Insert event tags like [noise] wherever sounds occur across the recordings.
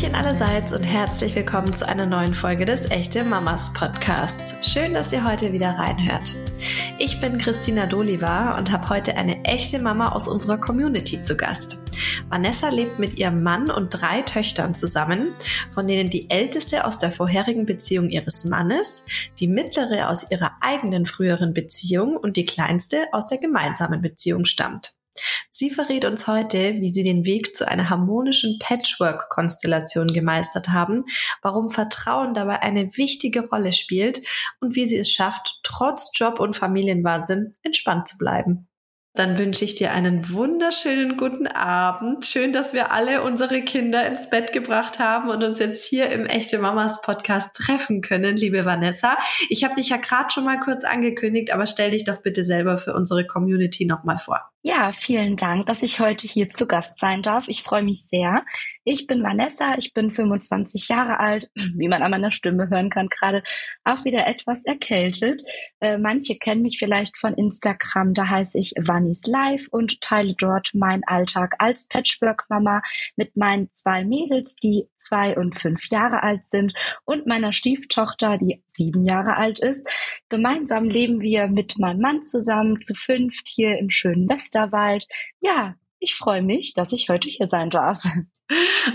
Hallöchen allerseits und herzlich willkommen zu einer neuen Folge des Echte Mamas Podcasts. Schön, dass ihr heute wieder reinhört. Ich bin Christina Doliva und habe heute eine echte Mama aus unserer Community zu Gast. Vanessa lebt mit ihrem Mann und drei Töchtern zusammen, von denen die älteste aus der vorherigen Beziehung ihres Mannes, die mittlere aus ihrer eigenen früheren Beziehung und die kleinste aus der gemeinsamen Beziehung stammt. Sie verrät uns heute, wie Sie den Weg zu einer harmonischen Patchwork-Konstellation gemeistert haben, warum Vertrauen dabei eine wichtige Rolle spielt und wie sie es schafft, trotz Job und Familienwahnsinn entspannt zu bleiben. Dann wünsche ich dir einen wunderschönen guten Abend. Schön, dass wir alle unsere Kinder ins Bett gebracht haben und uns jetzt hier im Echte Mamas Podcast treffen können, liebe Vanessa. Ich habe dich ja gerade schon mal kurz angekündigt, aber stell dich doch bitte selber für unsere Community nochmal vor. Ja, vielen Dank, dass ich heute hier zu Gast sein darf. Ich freue mich sehr. Ich bin Vanessa, ich bin 25 Jahre alt, [clears throat] wie man an meiner Stimme hören kann, gerade auch wieder etwas erkältet. Äh, manche kennen mich vielleicht von Instagram, da heiße ich Vannis Live und teile dort meinen Alltag als Patchwork-Mama mit meinen zwei Mädels, die zwei und fünf Jahre alt sind und meiner Stieftochter, die sieben Jahre alt ist. Gemeinsam leben wir mit meinem Mann zusammen zu fünft hier im schönen Westerwald. Ja, ich freue mich, dass ich heute hier sein darf.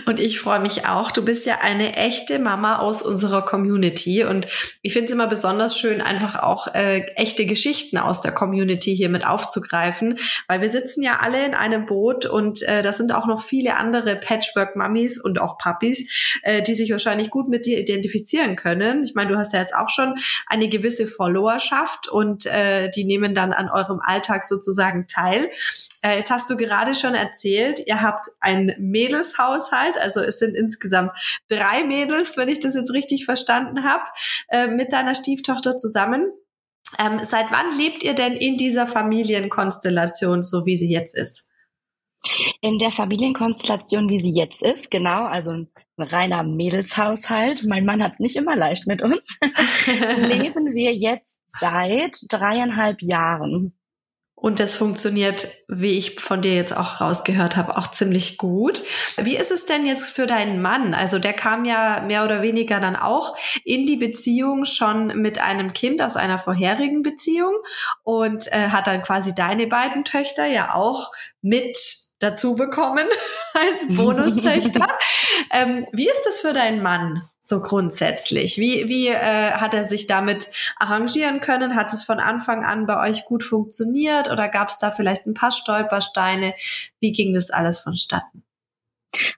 Und ich freue mich auch. Du bist ja eine echte Mama aus unserer Community. Und ich finde es immer besonders schön, einfach auch äh, echte Geschichten aus der Community hier mit aufzugreifen, weil wir sitzen ja alle in einem Boot und äh, da sind auch noch viele andere Patchwork-Mummies und auch Puppies, äh, die sich wahrscheinlich gut mit dir identifizieren können. Ich meine, du hast ja jetzt auch schon eine gewisse Followerschaft und äh, die nehmen dann an eurem Alltag sozusagen teil. Äh, jetzt hast du gerade schon erzählt, ihr habt ein Mädelshaushalt, also es sind insgesamt drei Mädels, wenn ich das jetzt richtig verstanden habe, äh, mit deiner Stieftochter zusammen. Ähm, seit wann lebt ihr denn in dieser Familienkonstellation, so wie sie jetzt ist? In der Familienkonstellation, wie sie jetzt ist, genau, also ein reiner Mädelshaushalt. Mein Mann hat es nicht immer leicht mit uns. [laughs] leben wir jetzt seit dreieinhalb Jahren. Und das funktioniert, wie ich von dir jetzt auch rausgehört habe, auch ziemlich gut. Wie ist es denn jetzt für deinen Mann? Also der kam ja mehr oder weniger dann auch in die Beziehung schon mit einem Kind aus einer vorherigen Beziehung und äh, hat dann quasi deine beiden Töchter ja auch mit dazu bekommen [laughs] als [laughs] Bonustöchter. ähm, wie ist das für deinen Mann so grundsätzlich? Wie, wie äh, hat er sich damit arrangieren können? Hat es von Anfang an bei euch gut funktioniert oder gab es da vielleicht ein paar Stolpersteine? Wie ging das alles vonstatten?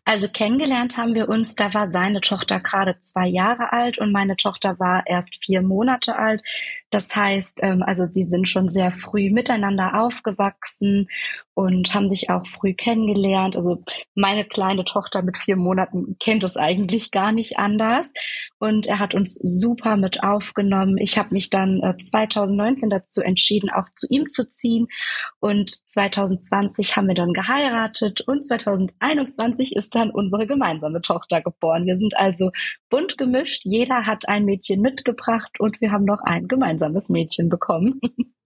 Also kennengelernt haben wir uns, da war seine Tochter gerade zwei Jahre alt und meine Tochter war erst vier Monate alt. Das heißt, ähm, also sie sind schon sehr früh miteinander aufgewachsen und haben sich auch früh kennengelernt. Also meine kleine Tochter mit vier Monaten kennt es eigentlich gar nicht anders. Und er hat uns super mit aufgenommen. Ich habe mich dann 2019 äh, dazu entschieden, auch zu ihm zu ziehen. Und 2020 haben wir dann geheiratet und 2021 ist dann unsere gemeinsame Tochter geboren. Wir sind also bunt gemischt. Jeder hat ein Mädchen mitgebracht und wir haben noch ein gemeinsames Mädchen bekommen. [laughs]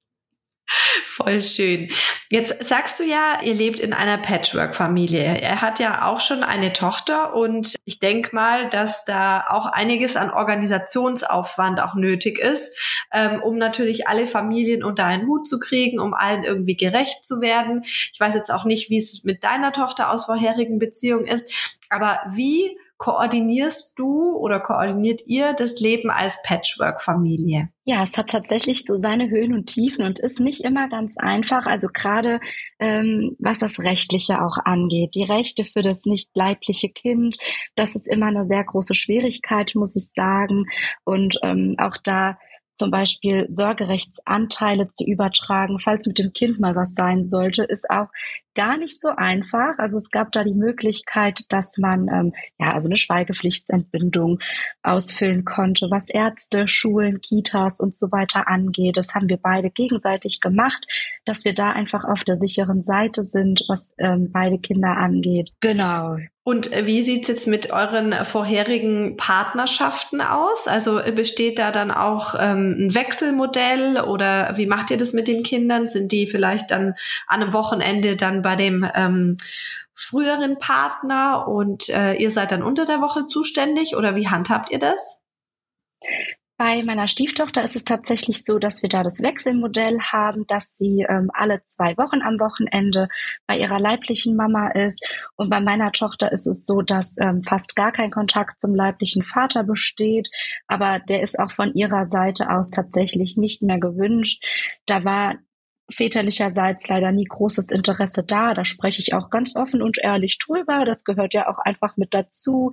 Voll schön. Jetzt sagst du ja, ihr lebt in einer Patchwork-Familie. Er hat ja auch schon eine Tochter und ich denke mal, dass da auch einiges an Organisationsaufwand auch nötig ist, ähm, um natürlich alle Familien unter einen Hut zu kriegen, um allen irgendwie gerecht zu werden. Ich weiß jetzt auch nicht, wie es mit deiner Tochter aus vorherigen Beziehungen ist, aber wie koordinierst du oder koordiniert ihr das Leben als Patchwork-Familie? Ja, es hat tatsächlich so seine Höhen und Tiefen und ist nicht immer ganz einfach. Also gerade ähm, was das Rechtliche auch angeht, die Rechte für das nicht leibliche Kind, das ist immer eine sehr große Schwierigkeit, muss ich sagen. Und ähm, auch da zum Beispiel Sorgerechtsanteile zu übertragen, falls mit dem Kind mal was sein sollte, ist auch gar nicht so einfach. Also es gab da die Möglichkeit, dass man ähm, ja also eine Schweigepflichtsentbindung ausfüllen konnte, was Ärzte, Schulen, Kitas und so weiter angeht. Das haben wir beide gegenseitig gemacht, dass wir da einfach auf der sicheren Seite sind, was ähm, beide Kinder angeht. Genau. Und wie sieht's jetzt mit euren vorherigen Partnerschaften aus? Also besteht da dann auch ähm, ein Wechselmodell oder wie macht ihr das mit den Kindern? Sind die vielleicht dann an einem Wochenende dann bei dem ähm, früheren Partner und äh, ihr seid dann unter der Woche zuständig oder wie handhabt ihr das? Bei meiner Stieftochter ist es tatsächlich so, dass wir da das Wechselmodell haben, dass sie ähm, alle zwei Wochen am Wochenende bei ihrer leiblichen Mama ist. Und bei meiner Tochter ist es so, dass ähm, fast gar kein Kontakt zum leiblichen Vater besteht. Aber der ist auch von ihrer Seite aus tatsächlich nicht mehr gewünscht. Da war väterlicherseits leider nie großes Interesse da. Da spreche ich auch ganz offen und ehrlich drüber. Das gehört ja auch einfach mit dazu.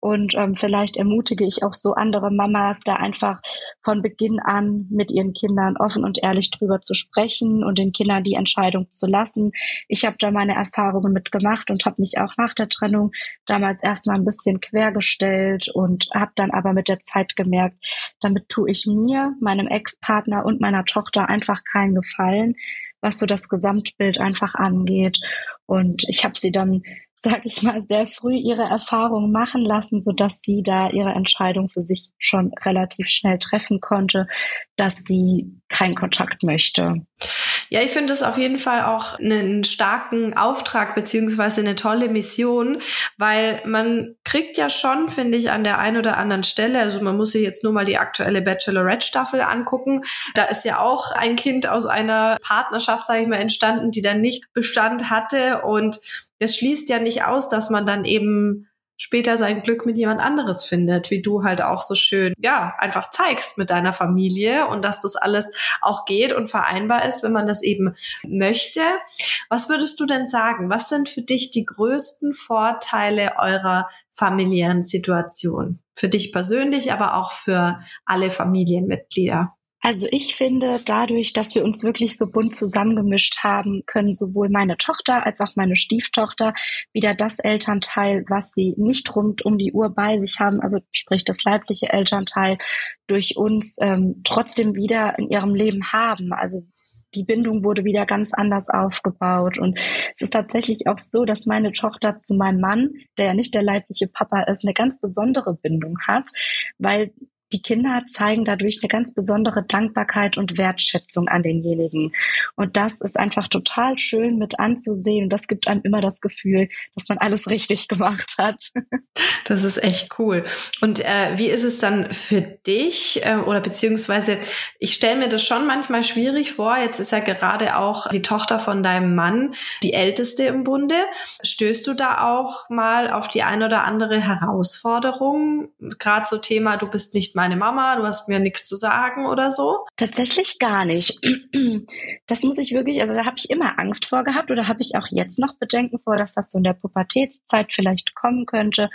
Und ähm, vielleicht ermutige ich auch so andere Mamas, da einfach von Beginn an mit ihren Kindern offen und ehrlich drüber zu sprechen und den Kindern die Entscheidung zu lassen. Ich habe da meine Erfahrungen mitgemacht und habe mich auch nach der Trennung damals erstmal ein bisschen quergestellt und habe dann aber mit der Zeit gemerkt, damit tue ich mir, meinem Ex-Partner und meiner Tochter einfach keinen Gefallen was so das Gesamtbild einfach angeht. Und ich habe sie dann, [laughs] sag ich mal, sehr früh ihre Erfahrungen machen lassen, so dass sie da ihre Entscheidung für sich schon relativ schnell treffen konnte, dass sie keinen Kontakt möchte. Ja, ich finde es auf jeden Fall auch einen starken Auftrag beziehungsweise eine tolle Mission, weil man kriegt ja schon, finde ich, an der einen oder anderen Stelle, also man muss sich jetzt nur mal die aktuelle Bachelorette-Staffel angucken, da ist ja auch ein Kind aus einer Partnerschaft, sage ich mal, entstanden, die dann nicht Bestand hatte. Und es schließt ja nicht aus, dass man dann eben später sein Glück mit jemand anderes findet, wie du halt auch so schön, ja, einfach zeigst mit deiner Familie und dass das alles auch geht und vereinbar ist, wenn man das eben möchte. Was würdest du denn sagen? Was sind für dich die größten Vorteile eurer familiären Situation? Für dich persönlich, aber auch für alle Familienmitglieder? Also ich finde, dadurch, dass wir uns wirklich so bunt zusammengemischt haben, können sowohl meine Tochter als auch meine Stieftochter wieder das Elternteil, was sie nicht rund um die Uhr bei sich haben, also sprich das leibliche Elternteil, durch uns ähm, trotzdem wieder in ihrem Leben haben. Also die Bindung wurde wieder ganz anders aufgebaut. Und es ist tatsächlich auch so, dass meine Tochter zu meinem Mann, der ja nicht der leibliche Papa ist, eine ganz besondere Bindung hat, weil die Kinder zeigen dadurch eine ganz besondere Dankbarkeit und Wertschätzung an denjenigen. Und das ist einfach total schön mit anzusehen. Und das gibt einem immer das Gefühl, dass man alles richtig gemacht hat. [laughs] Das ist echt cool. Und äh, wie ist es dann für dich äh, oder beziehungsweise ich stelle mir das schon manchmal schwierig vor. Jetzt ist ja gerade auch die Tochter von deinem Mann die älteste im Bunde. Stößt du da auch mal auf die ein oder andere Herausforderung? Gerade so Thema, du bist nicht meine Mama, du hast mir nichts zu sagen oder so? Tatsächlich gar nicht. [clears throat] Das muss ich wirklich, also da habe ich immer Angst vor gehabt oder habe ich auch jetzt noch Bedenken vor, dass das so in der Pubertätszeit vielleicht kommen könnte.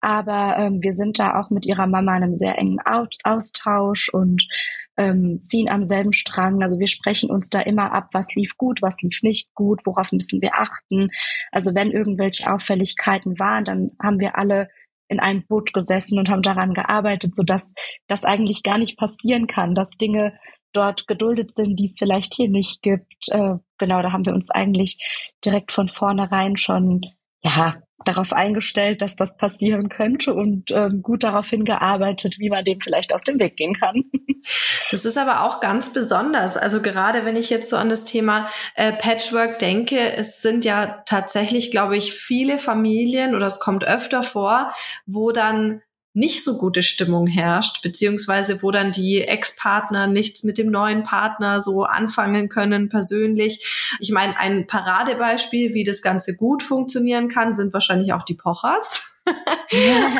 Aber ähm, wir sind da auch mit ihrer Mama in einem sehr engen Austausch und ähm, ziehen am selben Strang. Also wir sprechen uns da immer ab, was lief gut, was lief nicht gut, worauf müssen wir achten. Also wenn irgendwelche Auffälligkeiten waren, dann haben wir alle in einem Boot gesessen und haben daran gearbeitet, sodass das eigentlich gar nicht passieren kann, dass Dinge dort geduldet sind, die es vielleicht hier nicht gibt. Äh, genau, da haben wir uns eigentlich direkt von vornherein schon ja darauf eingestellt, dass das passieren könnte und ähm, gut darauf hingearbeitet, wie man dem vielleicht aus dem Weg gehen kann. Das ist aber auch ganz besonders. Also gerade wenn ich jetzt so an das Thema äh, Patchwork denke, es sind ja tatsächlich, glaube ich, viele Familien oder es kommt öfter vor, wo dann nicht so gute Stimmung herrscht, beziehungsweise wo dann die Ex-Partner nichts mit dem neuen Partner so anfangen können persönlich. Ich meine, ein Paradebeispiel, wie das Ganze gut funktionieren kann, sind wahrscheinlich auch die Pochers. [laughs]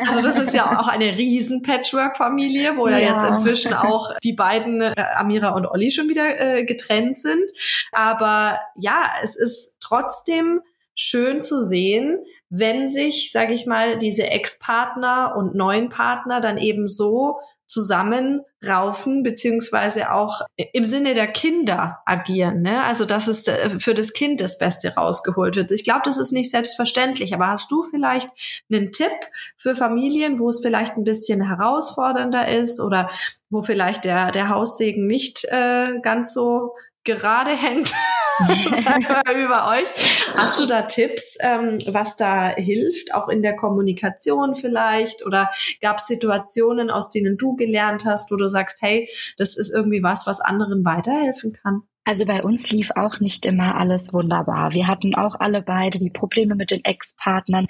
also das ist ja auch eine riesen Patchwork-Familie, wo ja. ja. jetzt inzwischen auch die beiden, äh, Amira und Olli, schon wieder äh, getrennt sind. Aber ja, es ist trotzdem schön zu sehen, wenn sich, sage ich mal, diese Ex-Partner und neuen Partner dann eben so zusammenraufen, beziehungsweise auch im Sinne der Kinder agieren. Ne? Also, dass es äh, für das Kind das Beste rausgeholt wird. Ich glaube, das ist nicht selbstverständlich. Aber hast du vielleicht einen Tipp für Familien, wo es vielleicht ein bisschen herausfordernder ist oder wo vielleicht der, der Haussegen nicht äh, ganz so gerade [laughs] hängt über euch. Hast du da Tipps, ähm, was da hilft, auch in der Kommunikation vielleicht? Oder gab es Situationen, aus denen du gelernt hast, wo du sagst, hey, das ist irgendwie was, was anderen weiterhelfen kann? Also bei uns lief auch nicht immer alles wunderbar. Wir hatten auch alle beide die Probleme mit den Ex-Partnern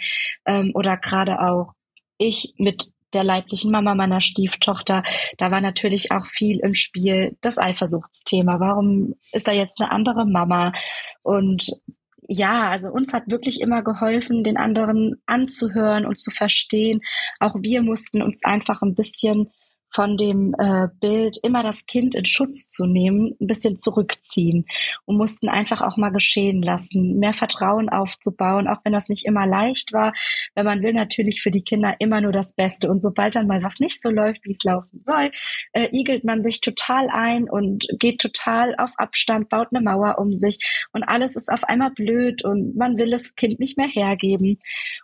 ähm, oder gerade auch ich mit der leiblichen Mama meiner Stieftochter. Da war natürlich auch viel im Spiel das Eifersuchtsthema. Warum ist da jetzt eine andere Mama? Und ja, also uns hat wirklich immer geholfen, den anderen anzuhören und zu verstehen. Auch wir mussten uns einfach ein bisschen von dem äh, Bild, immer das Kind in Schutz zu nehmen, ein bisschen zurückziehen und mussten einfach auch mal geschehen lassen, mehr Vertrauen aufzubauen, auch wenn das nicht immer leicht war, weil man will natürlich für die Kinder immer nur das Beste. Und sobald dann mal was nicht so läuft, wie es laufen soll, äh, igelt man sich total ein und geht total auf Abstand, baut eine Mauer um sich und alles ist auf einmal blöd und man will das Kind nicht mehr hergeben.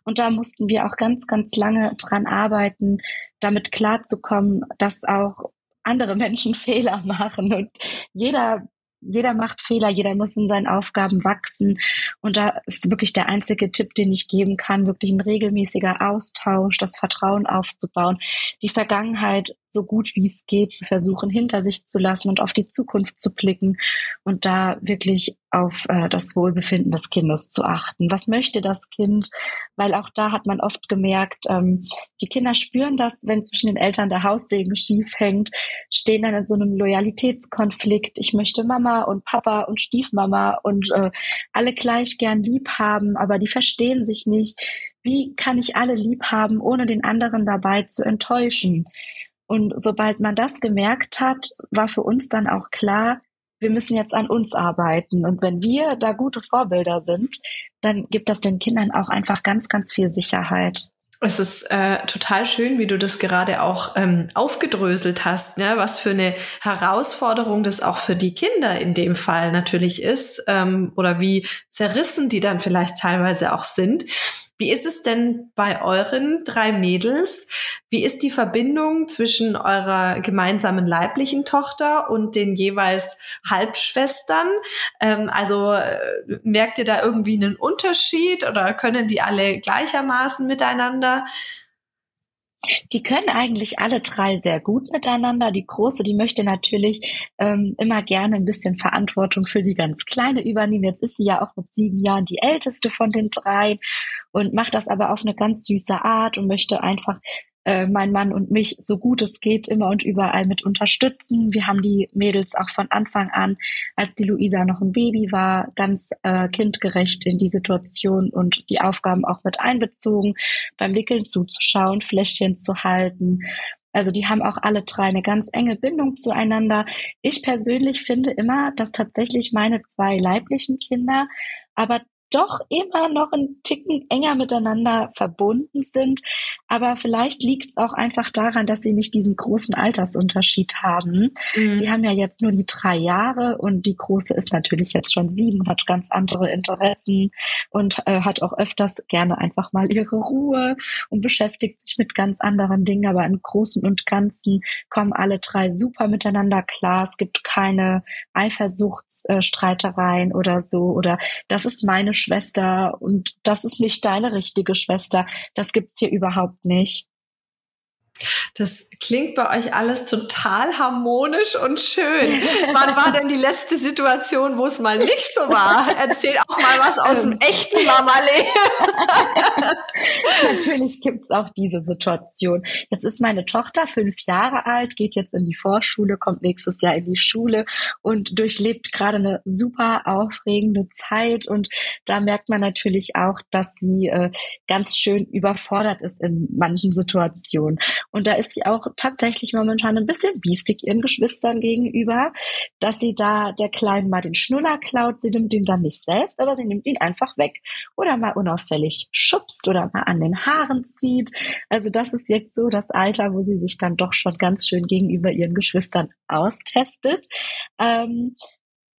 Und da mussten wir auch ganz, ganz lange dran arbeiten, damit klarzukommen, dass auch andere Menschen [laughs] Fehler machen und jeder jeder macht Fehler, jeder muss in seinen Aufgaben wachsen. Und da ist wirklich der einzige Tipp, den ich geben kann, wirklich ein regelmäßiger Austausch, das Vertrauen aufzubauen, die Vergangenheit so gut wie es geht zu versuchen, hinter sich zu lassen und auf die Zukunft zu blicken und da wirklich auf äh, das Wohlbefinden des Kindes zu achten. Was möchte das Kind? Weil auch da hat man oft gemerkt, ähm, die Kinder spüren das, wenn zwischen den Eltern der Haussegen schief hängt, stehen dann in so einem Loyalitätskonflikt. Ich möchte Mama und Papa und Stiefmama und äh, alle gleich gern lieb haben, aber die verstehen sich nicht. Wie kann ich alle lieb haben, ohne den anderen dabei zu enttäuschen? Und sobald man das gemerkt hat, war für uns dann auch klar, wir müssen jetzt an uns arbeiten. Und wenn wir da gute Vorbilder sind, dann gibt das den Kindern auch einfach ganz, ganz viel Sicherheit. Es ist äh, total schön, wie du das gerade auch ähm, aufgedröselt hast, ne? was für eine Herausforderung das auch für die Kinder in dem Fall natürlich ist ähm, oder wie zerrissen die dann vielleicht teilweise auch sind. Wie ist es denn bei euren drei Mädels? Wie ist die Verbindung zwischen eurer gemeinsamen leiblichen Tochter und den jeweils Halbschwestern? Ähm, also äh, merkt ihr da irgendwie einen Unterschied oder können die alle gleichermaßen miteinander? Die können eigentlich alle drei sehr gut miteinander. Die große, die möchte natürlich ähm, immer gerne ein bisschen Verantwortung für die ganz kleine übernehmen. Jetzt ist sie ja auch mit sieben Jahren die älteste von den drei und macht das aber auf eine ganz süße Art und möchte einfach äh, mein Mann und mich so gut es geht immer und überall mit unterstützen. Wir haben die Mädels auch von Anfang an, als die Luisa noch ein Baby war, ganz äh, kindgerecht in die Situation und die Aufgaben auch mit einbezogen, beim Wickeln zuzuschauen, Fläschchen zu halten. Also die haben auch alle drei eine ganz enge Bindung zueinander. Ich persönlich finde immer, dass tatsächlich meine zwei leiblichen Kinder aber doch immer noch ein Ticken enger miteinander verbunden sind. Aber vielleicht liegt es auch einfach daran, dass sie nicht diesen großen Altersunterschied haben. Mhm. Die haben ja jetzt nur die drei Jahre und die große ist natürlich jetzt schon sieben und hat ganz andere Interessen und äh, hat auch öfters gerne einfach mal ihre Ruhe und beschäftigt sich mit ganz anderen Dingen. Aber im Großen und Ganzen kommen alle drei super miteinander klar. Es gibt keine Eifersuchtsstreitereien oder so. Oder das ist meine Schwester und das ist nicht deine richtige Schwester. Das gibt's hier überhaupt nicht. Das klingt bei euch alles total harmonisch und schön. Wann war denn die letzte Situation, wo es mal nicht so war? Erzähl auch mal was aus dem ähm. echten Mama-Leben. [laughs] Natürlich gibt's auch diese Situation. Jetzt ist meine Tochter fünf Jahre alt, geht jetzt in die Vorschule, kommt nächstes Jahr in die Schule und durchlebt gerade eine super aufregende Zeit. Und da merkt man natürlich auch, dass sie äh, ganz schön überfordert ist in manchen Situationen. Und da ist sie auch tatsächlich momentan ein bisschen biestig ihren Geschwistern gegenüber, dass sie da der Kleinen mal den Schnuller klaut. Sie nimmt ihn dann nicht selbst, aber sie nimmt ihn einfach weg. Oder mal unauffällig schubst oder mal an den Haaren zieht. Also das ist jetzt so das Alter, wo sie sich dann doch schon ganz schön gegenüber ihren Geschwistern austestet. Ähm,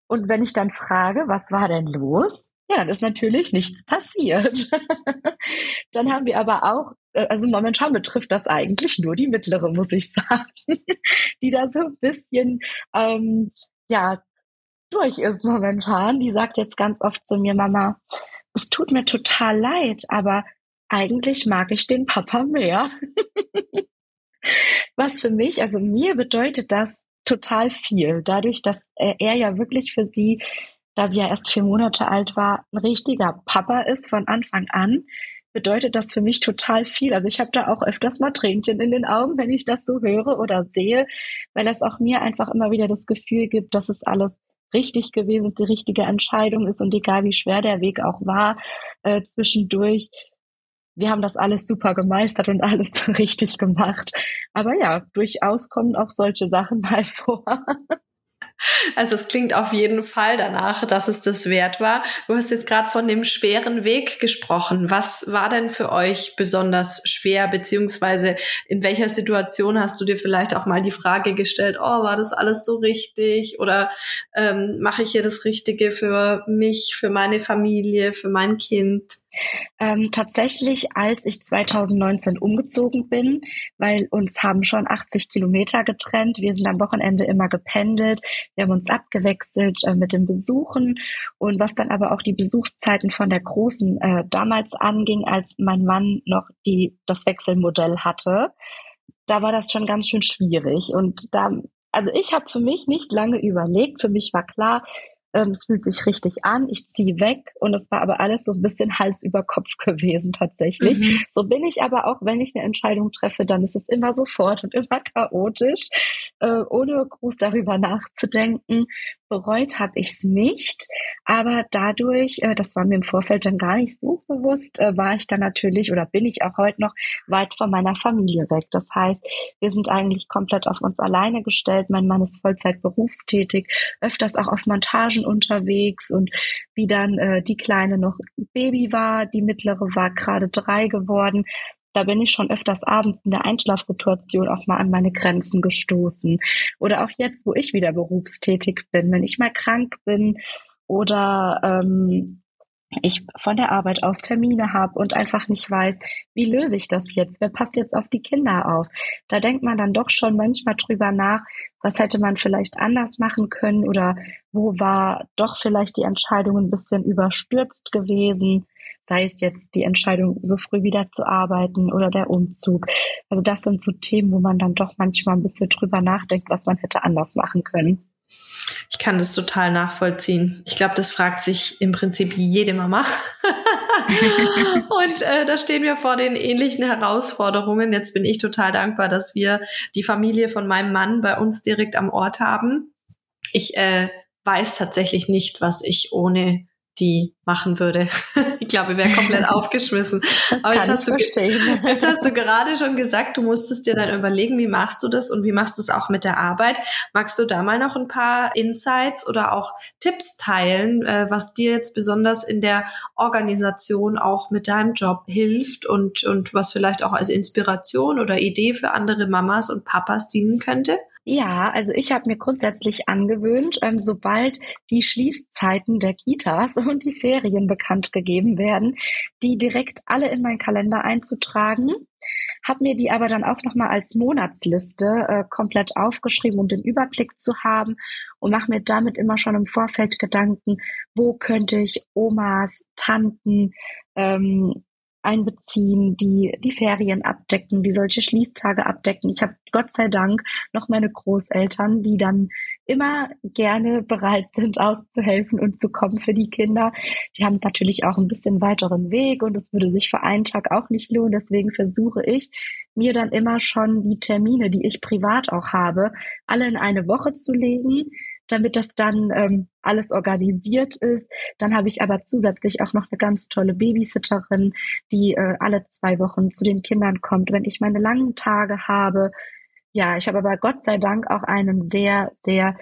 und wenn ich dann frage, was war denn los? Ja, dann ist natürlich nichts passiert. [laughs] dann haben wir aber auch, äh, also momentan betrifft das eigentlich nur die mittlere, muss ich sagen, [laughs] die da so ein bisschen, ähm, ja, durch ist momentan. Die sagt jetzt ganz oft zu mir, Mama, es tut mir total leid, aber eigentlich mag ich den Papa mehr. [laughs] Was für mich, also mir bedeutet das total viel. Dadurch, dass er ja wirklich für sie, da sie ja erst vier Monate alt war, ein richtiger Papa ist von Anfang an, bedeutet das für mich total viel. Also ich habe da auch öfters mal Tränchen in den Augen, wenn ich das so höre oder sehe, weil es auch mir einfach immer wieder das Gefühl gibt, dass es alles richtig gewesen ist, die richtige Entscheidung ist und egal wie schwer der Weg auch war äh, zwischendurch, wir haben das alles super gemeistert und [laughs] alles richtig gemacht. Aber ja, durchaus kommen auch solche Sachen mal [laughs] vor. Also es klingt auf jeden Fall danach, dass es das wert war. Du hast jetzt gerade von dem schweren Weg gesprochen. Was war denn für euch besonders schwer, beziehungsweise in welcher Situation hast du dir vielleicht auch mal die Frage gestellt, oh, war das alles so richtig? Oder ähm, mache ich hier das Richtige für mich, für meine Familie, für mein Kind? Ähm, tatsächlich, als ich 2019 umgezogen bin, weil uns haben schon 80 Kilometer getrennt. Wir sind am Wochenende immer gependelt. Wir haben uns abgewechselt äh, mit den Besuchen. Und was dann aber auch die Besuchszeiten von der Großen äh, damals anging, als mein Mann noch die, das Wechselmodell hatte, da war das schon ganz schön schwierig. Und da, also ich habe für mich nicht lange überlegt. Für mich war klar, ähm, es fühlt sich richtig an, ich ziehe weg und es war aber alles so ein bisschen Hals über Kopf [laughs] gewesen tatsächlich. Mhm. So bin ich aber auch, wenn ich eine Entscheidung treffe, dann ist es immer sofort und immer chaotisch, äh, ohne groß darüber nachzudenken. Bereut habe ich es nicht, aber dadurch, äh, das war mir im Vorfeld dann gar nicht so bewusst, äh, war ich dann natürlich oder bin ich auch heute noch weit von meiner Familie weg. Das heißt, wir sind eigentlich komplett auf uns alleine gestellt. Mein Mann ist Vollzeit berufstätig, öfters auch auf Montagen unterwegs und wie dann äh, die Kleine noch Baby war, die mittlere war gerade drei geworden, da bin ich schon öfters abends in der Einschlafsituation auch mal an meine Grenzen gestoßen. Oder auch jetzt, wo ich wieder berufstätig bin, wenn ich mal krank bin oder ähm, ich von der Arbeit aus Termine habe und einfach nicht weiß, wie löse ich das jetzt? Wer passt jetzt auf die Kinder auf? Da denkt man dann doch schon manchmal drüber nach, was hätte man vielleicht anders machen können oder wo war doch vielleicht die Entscheidung ein bisschen überstürzt gewesen, sei es jetzt die Entscheidung, so früh wieder zu arbeiten oder der Umzug. Also das sind so Themen, wo man dann doch manchmal ein bisschen drüber nachdenkt, was man hätte anders machen können. Ich kann das total nachvollziehen. Ich glaube, das fragt sich im Prinzip jede Mama. [laughs] und äh, da stehen wir vor den ähnlichen Herausforderungen. Jetzt bin ich total dankbar, dass wir die Familie von meinem Mann bei uns direkt am Ort haben. Ich äh, weiß tatsächlich nicht, was ich ohne die machen würde. [laughs] ich glaube, wäre komplett [laughs] aufgeschmissen. Das Aber jetzt hast, du, [laughs] jetzt hast du gerade schon gesagt, du musstest dir dann überlegen, wie machst du das und wie machst du es auch mit der Arbeit. Magst du da mal noch ein paar Insights oder auch Tipps teilen, äh, was dir jetzt besonders in der Organisation auch mit deinem Job hilft und, und was vielleicht auch als Inspiration oder Idee für andere Mamas und Papas dienen könnte? Ja, also ich habe mir grundsätzlich angewöhnt, ähm, sobald die Schließzeiten der Kitas [laughs] und die Ferien bekannt gegeben werden, die direkt alle in meinen Kalender einzutragen. Habe mir die aber dann auch nochmal als Monatsliste äh, komplett aufgeschrieben, um den Überblick zu haben und mache mir damit immer schon im Vorfeld Gedanken, wo könnte ich Omas, Tanten, ähm, einbeziehen, die die Ferien abdecken, die solche Schließtage abdecken. Ich habe Gott sei Dank noch meine Großeltern, die dann immer gerne bereit sind, auszuhelfen und zu kommen für die Kinder. Die haben natürlich auch ein bisschen weiteren Weg und es würde sich für einen Tag auch nicht lohnen. Deswegen versuche ich, mir dann immer schon die Termine, die ich privat auch habe, alle in eine Woche zu legen, damit das dann ähm, alles organisiert ist. Dann habe ich aber zusätzlich auch noch eine ganz tolle Babysitterin, die äh, alle zwei Wochen zu den Kindern kommt, wenn ich meine langen Tage habe. Ja, ich habe aber Gott sei Dank auch einen sehr, sehr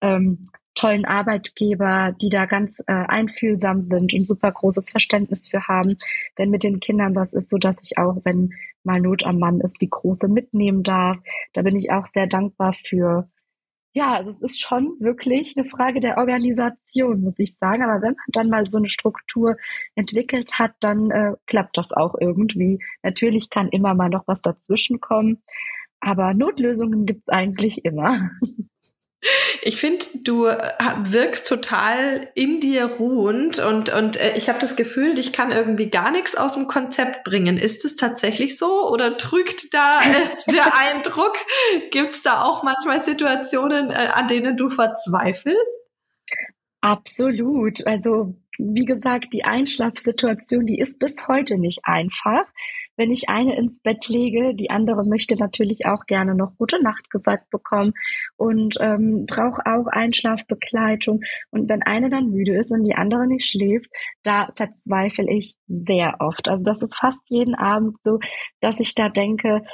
ähm, tollen Arbeitgeber, die da ganz äh, einfühlsam sind und super großes Verständnis für haben, wenn mit den Kindern was ist, so dass ich auch, wenn mal Not am Mann ist, die große mitnehmen darf. Da bin ich auch sehr dankbar für ja, also es ist schon wirklich eine Frage der Organisation, muss ich sagen. Aber wenn man dann mal so eine Struktur entwickelt hat, dann äh, klappt das auch irgendwie. Natürlich kann immer mal noch was dazwischen kommen, aber Notlösungen gibt's eigentlich immer. [laughs] Ich finde, du äh, wirkst total in dir ruhend und, und äh, ich habe das Gefühl, dich kann irgendwie gar nichts aus dem Konzept bringen. Ist es tatsächlich so oder trügt da äh, [laughs] der Eindruck? Gibt es da auch manchmal Situationen, äh, an denen du verzweifelst? Absolut. Also wie gesagt, die Einschlafsituation, die ist bis heute nicht einfach wenn ich eine ins Bett lege, die andere möchte natürlich auch gerne noch gute Nacht gesagt bekommen und ähm, braucht auch Einschlafbegleitung. Und wenn eine dann müde ist und die andere nicht schläft, da verzweifle ich sehr oft. Also das ist fast jeden Abend so, dass ich da denke,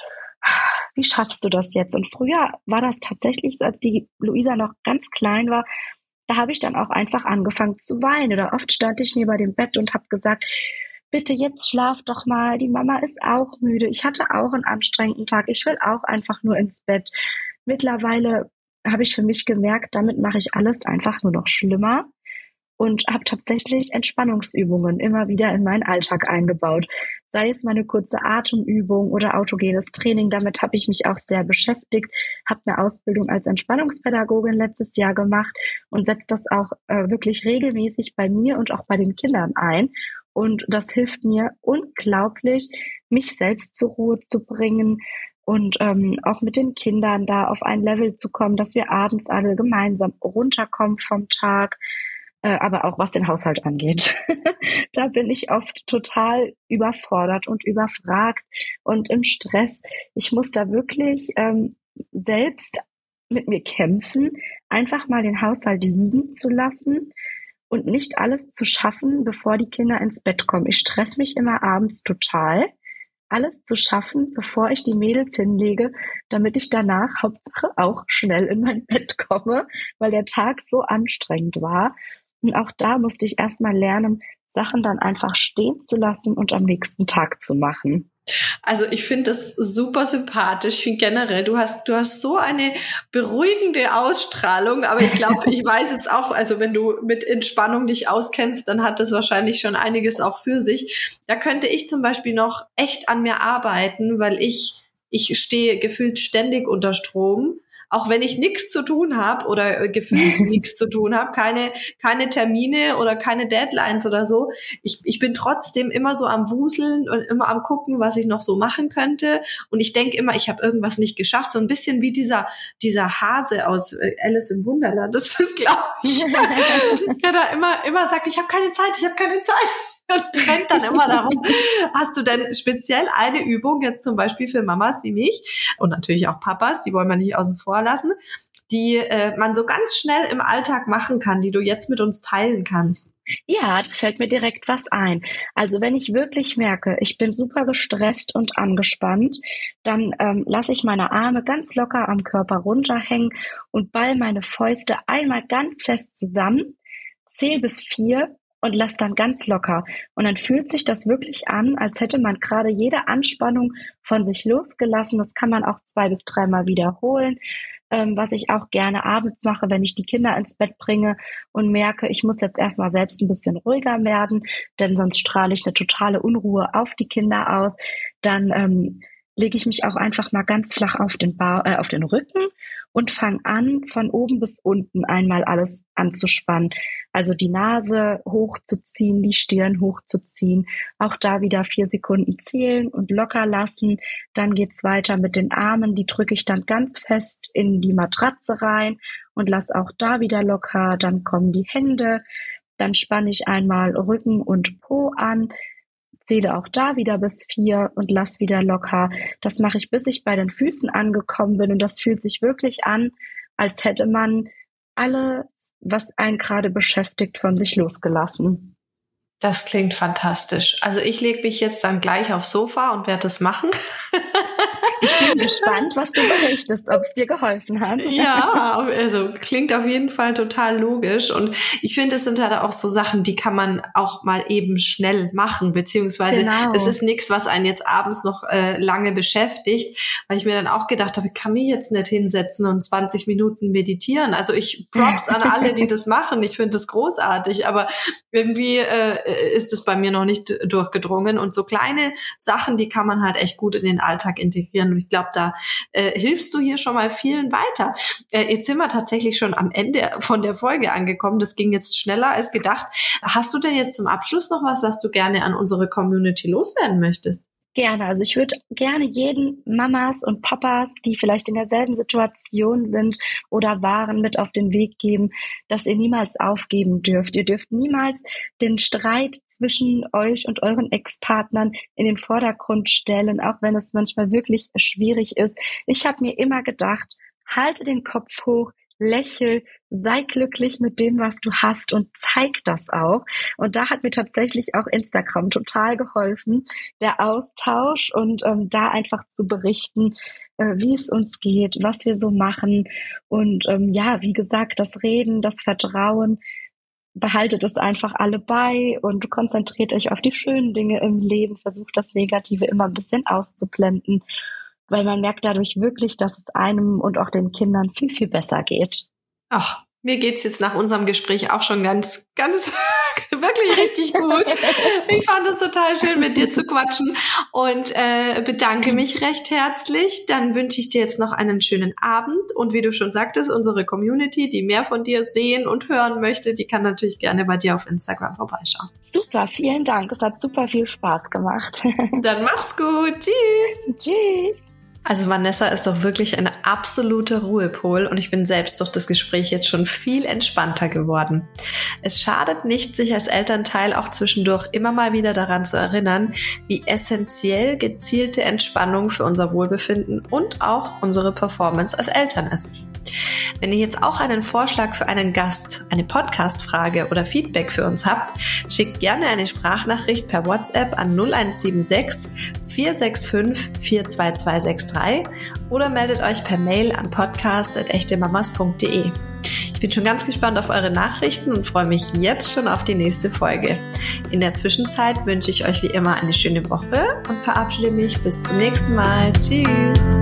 wie schaffst du das jetzt? Und früher war das tatsächlich, als die Luisa noch ganz klein war, da habe ich dann auch einfach angefangen zu weinen. Oder oft stand ich neben dem Bett und habe gesagt, bitte jetzt schlaf doch mal, die Mama ist auch müde, ich hatte auch einen anstrengenden Tag, ich will auch einfach nur ins Bett. Mittlerweile habe ich für mich gemerkt, damit mache ich alles einfach nur noch schlimmer und habe tatsächlich Entspannungsübungen immer wieder in meinen Alltag eingebaut. Sei es meine kurze Atemübung oder autogenes Training, damit habe ich mich auch sehr beschäftigt, habe eine Ausbildung als Entspannungspädagogin letztes Jahr gemacht und setze das auch äh, wirklich regelmäßig bei mir und auch bei den Kindern ein. Und das hilft mir unglaublich, mich selbst zur Ruhe zu bringen und ähm, auch mit den Kindern da auf ein Level zu kommen, dass wir abends alle gemeinsam runterkommen vom Tag, äh, aber auch was den Haushalt angeht. [laughs] da bin ich oft total überfordert und überfragt und im Stress. Ich muss da wirklich ähm, selbst mit mir kämpfen, einfach mal den Haushalt liegen zu lassen, und nicht alles zu schaffen, bevor die Kinder ins Bett kommen. Ich stress mich immer abends total, alles zu schaffen, bevor ich die Mädels hinlege, damit ich danach [laughs] Hauptsache auch schnell in mein Bett komme, weil der Tag so anstrengend war. Und auch da musste ich erstmal lernen, Sachen dann einfach stehen zu lassen und am nächsten Tag zu machen. Also ich finde das super sympathisch. Ich finde generell, du hast, du hast so eine beruhigende Ausstrahlung, aber ich glaube, [laughs] ich weiß jetzt auch, also wenn du mit Entspannung dich auskennst, dann hat das wahrscheinlich schon einiges auch für sich. Da könnte ich zum Beispiel noch echt an mir arbeiten, weil ich, ich stehe gefühlt ständig unter Strom auch wenn ich nichts zu tun habe oder äh, gefühlt [laughs] nichts zu tun habe, keine, keine Termine oder keine Deadlines oder so, ich, ich bin trotzdem immer so am Wuseln und immer am gucken, was ich noch so machen könnte. Und ich denke immer, ich habe irgendwas nicht geschafft. So ein bisschen wie dieser, dieser Hase aus äh, Alice im Wunderland. Das ist, glaube ich, [laughs] [laughs] der da immer, immer sagt, ich habe keine Zeit, ich habe keine Zeit und rennt dann immer darum. Hast du denn speziell eine Übung, jetzt zum Beispiel für Mamas wie mich und natürlich auch Papas, die wollen wir nicht außen vor lassen, die äh, man so ganz schnell im Alltag machen kann, die du jetzt mit uns teilen kannst? Ja, da fällt mir direkt was ein. Also wenn ich wirklich merke, ich bin super gestresst und angespannt, dann ähm, lasse ich meine Arme ganz locker am Körper runterhängen und ball meine Fäuste einmal ganz fest zusammen, zähl bis vier und lass dann ganz locker. Und dann fühlt sich das wirklich an, als hätte man gerade jede Anspannung von sich losgelassen. Das kann man auch zwei bis dreimal wiederholen. Ähm, was ich auch gerne abends mache, wenn ich die Kinder ins Bett bringe und merke, ich muss jetzt erstmal selbst ein bisschen ruhiger werden, denn sonst strahle ich eine totale Unruhe auf die Kinder aus. Dann ähm, lege ich mich auch einfach mal ganz flach auf den, ba äh, auf den Rücken und fange an, von oben bis unten einmal alles anzuspannen. Also die Nase hochzuziehen, die Stirn hochzuziehen, auch da wieder vier Sekunden zählen und locker lassen. Dann geht's weiter mit den Armen, die drücke ich dann ganz fest in die Matratze rein und lass auch da wieder locker. Dann kommen die Hände, dann spanne ich einmal Rücken und Po an, zähle auch da wieder bis vier und lass wieder locker. Das mache ich, bis ich bei den Füßen angekommen bin und das fühlt sich wirklich an, als hätte man alles, was einen gerade beschäftigt, von sich losgelassen. Das klingt fantastisch. Also ich lege mich jetzt dann gleich aufs Sofa und werde das machen. [laughs] Ich bin gespannt, was du berichtest, ob es dir geholfen hat. Ja, also klingt auf jeden Fall total logisch. Und ich finde, es sind halt auch so Sachen, die kann man auch mal eben schnell machen, beziehungsweise genau. es ist nichts, was einen jetzt abends noch äh, lange beschäftigt, weil ich mir dann auch gedacht habe, ich kann mich jetzt nicht hinsetzen und 20 Minuten meditieren. Also ich props an alle, die das machen. Ich finde das großartig, aber irgendwie äh, ist es bei mir noch nicht durchgedrungen. Und so kleine Sachen, die kann man halt echt gut in den Alltag integrieren. Und ich glaube, da äh, hilfst du hier schon mal vielen weiter. Äh, jetzt sind wir tatsächlich schon am Ende von der Folge angekommen. Das ging jetzt schneller als gedacht. Hast du denn jetzt zum Abschluss noch was, was du gerne an unsere Community loswerden möchtest? Gerne. Also ich würde gerne jeden Mamas und Papas, die vielleicht in derselben Situation sind oder waren, mit auf den Weg geben, dass ihr niemals aufgeben dürft. Ihr dürft niemals den Streit zwischen euch und euren Ex-Partnern in den Vordergrund stellen, auch wenn es manchmal wirklich schwierig ist. Ich habe mir immer gedacht, halte den Kopf hoch, lächel, sei glücklich mit dem, was du hast und zeig das auch. Und da hat mir tatsächlich auch Instagram total geholfen, der Austausch und ähm, da einfach zu berichten, äh, wie es uns geht, was wir so machen. Und ähm, ja, wie gesagt, das Reden, das Vertrauen, behaltet es einfach alle bei und konzentriert euch auf die schönen Dinge im Leben, versucht das Negative immer ein bisschen auszublenden weil man merkt dadurch wirklich, dass es einem und auch den Kindern viel, viel besser geht. Ach, mir geht's jetzt nach unserem Gespräch auch schon ganz, ganz, [laughs] wirklich richtig gut. Ich fand es total schön, mit dir zu quatschen und äh, bedanke mich recht herzlich. Dann wünsche ich dir jetzt noch einen schönen Abend und wie du schon sagtest, unsere Community, die mehr von dir sehen und hören möchte, die kann natürlich gerne bei dir auf Instagram vorbeischauen. Super, vielen Dank. Es hat super viel Spaß gemacht. [laughs] Dann mach's gut. Tschüss. Tschüss. Also Vanessa ist doch wirklich eine absolute Ruhepol und ich bin selbst durch das Gespräch jetzt schon viel entspannter geworden. Es schadet nicht, sich als Elternteil auch zwischendurch immer mal wieder daran zu erinnern, wie essentiell gezielte Entspannung für unser Wohlbefinden und auch unsere Performance als Eltern ist. Wenn ihr jetzt auch einen Vorschlag für einen Gast, eine Podcast-Frage oder Feedback für uns habt, schickt gerne eine Sprachnachricht per WhatsApp an 0176 465 42263 oder meldet euch per Mail an podcast.echtemamas.de. Ich bin schon ganz gespannt auf eure Nachrichten und freue mich jetzt schon auf die nächste Folge. In der Zwischenzeit wünsche ich euch wie immer eine schöne Woche und verabschiede mich bis zum nächsten Mal. Tschüss!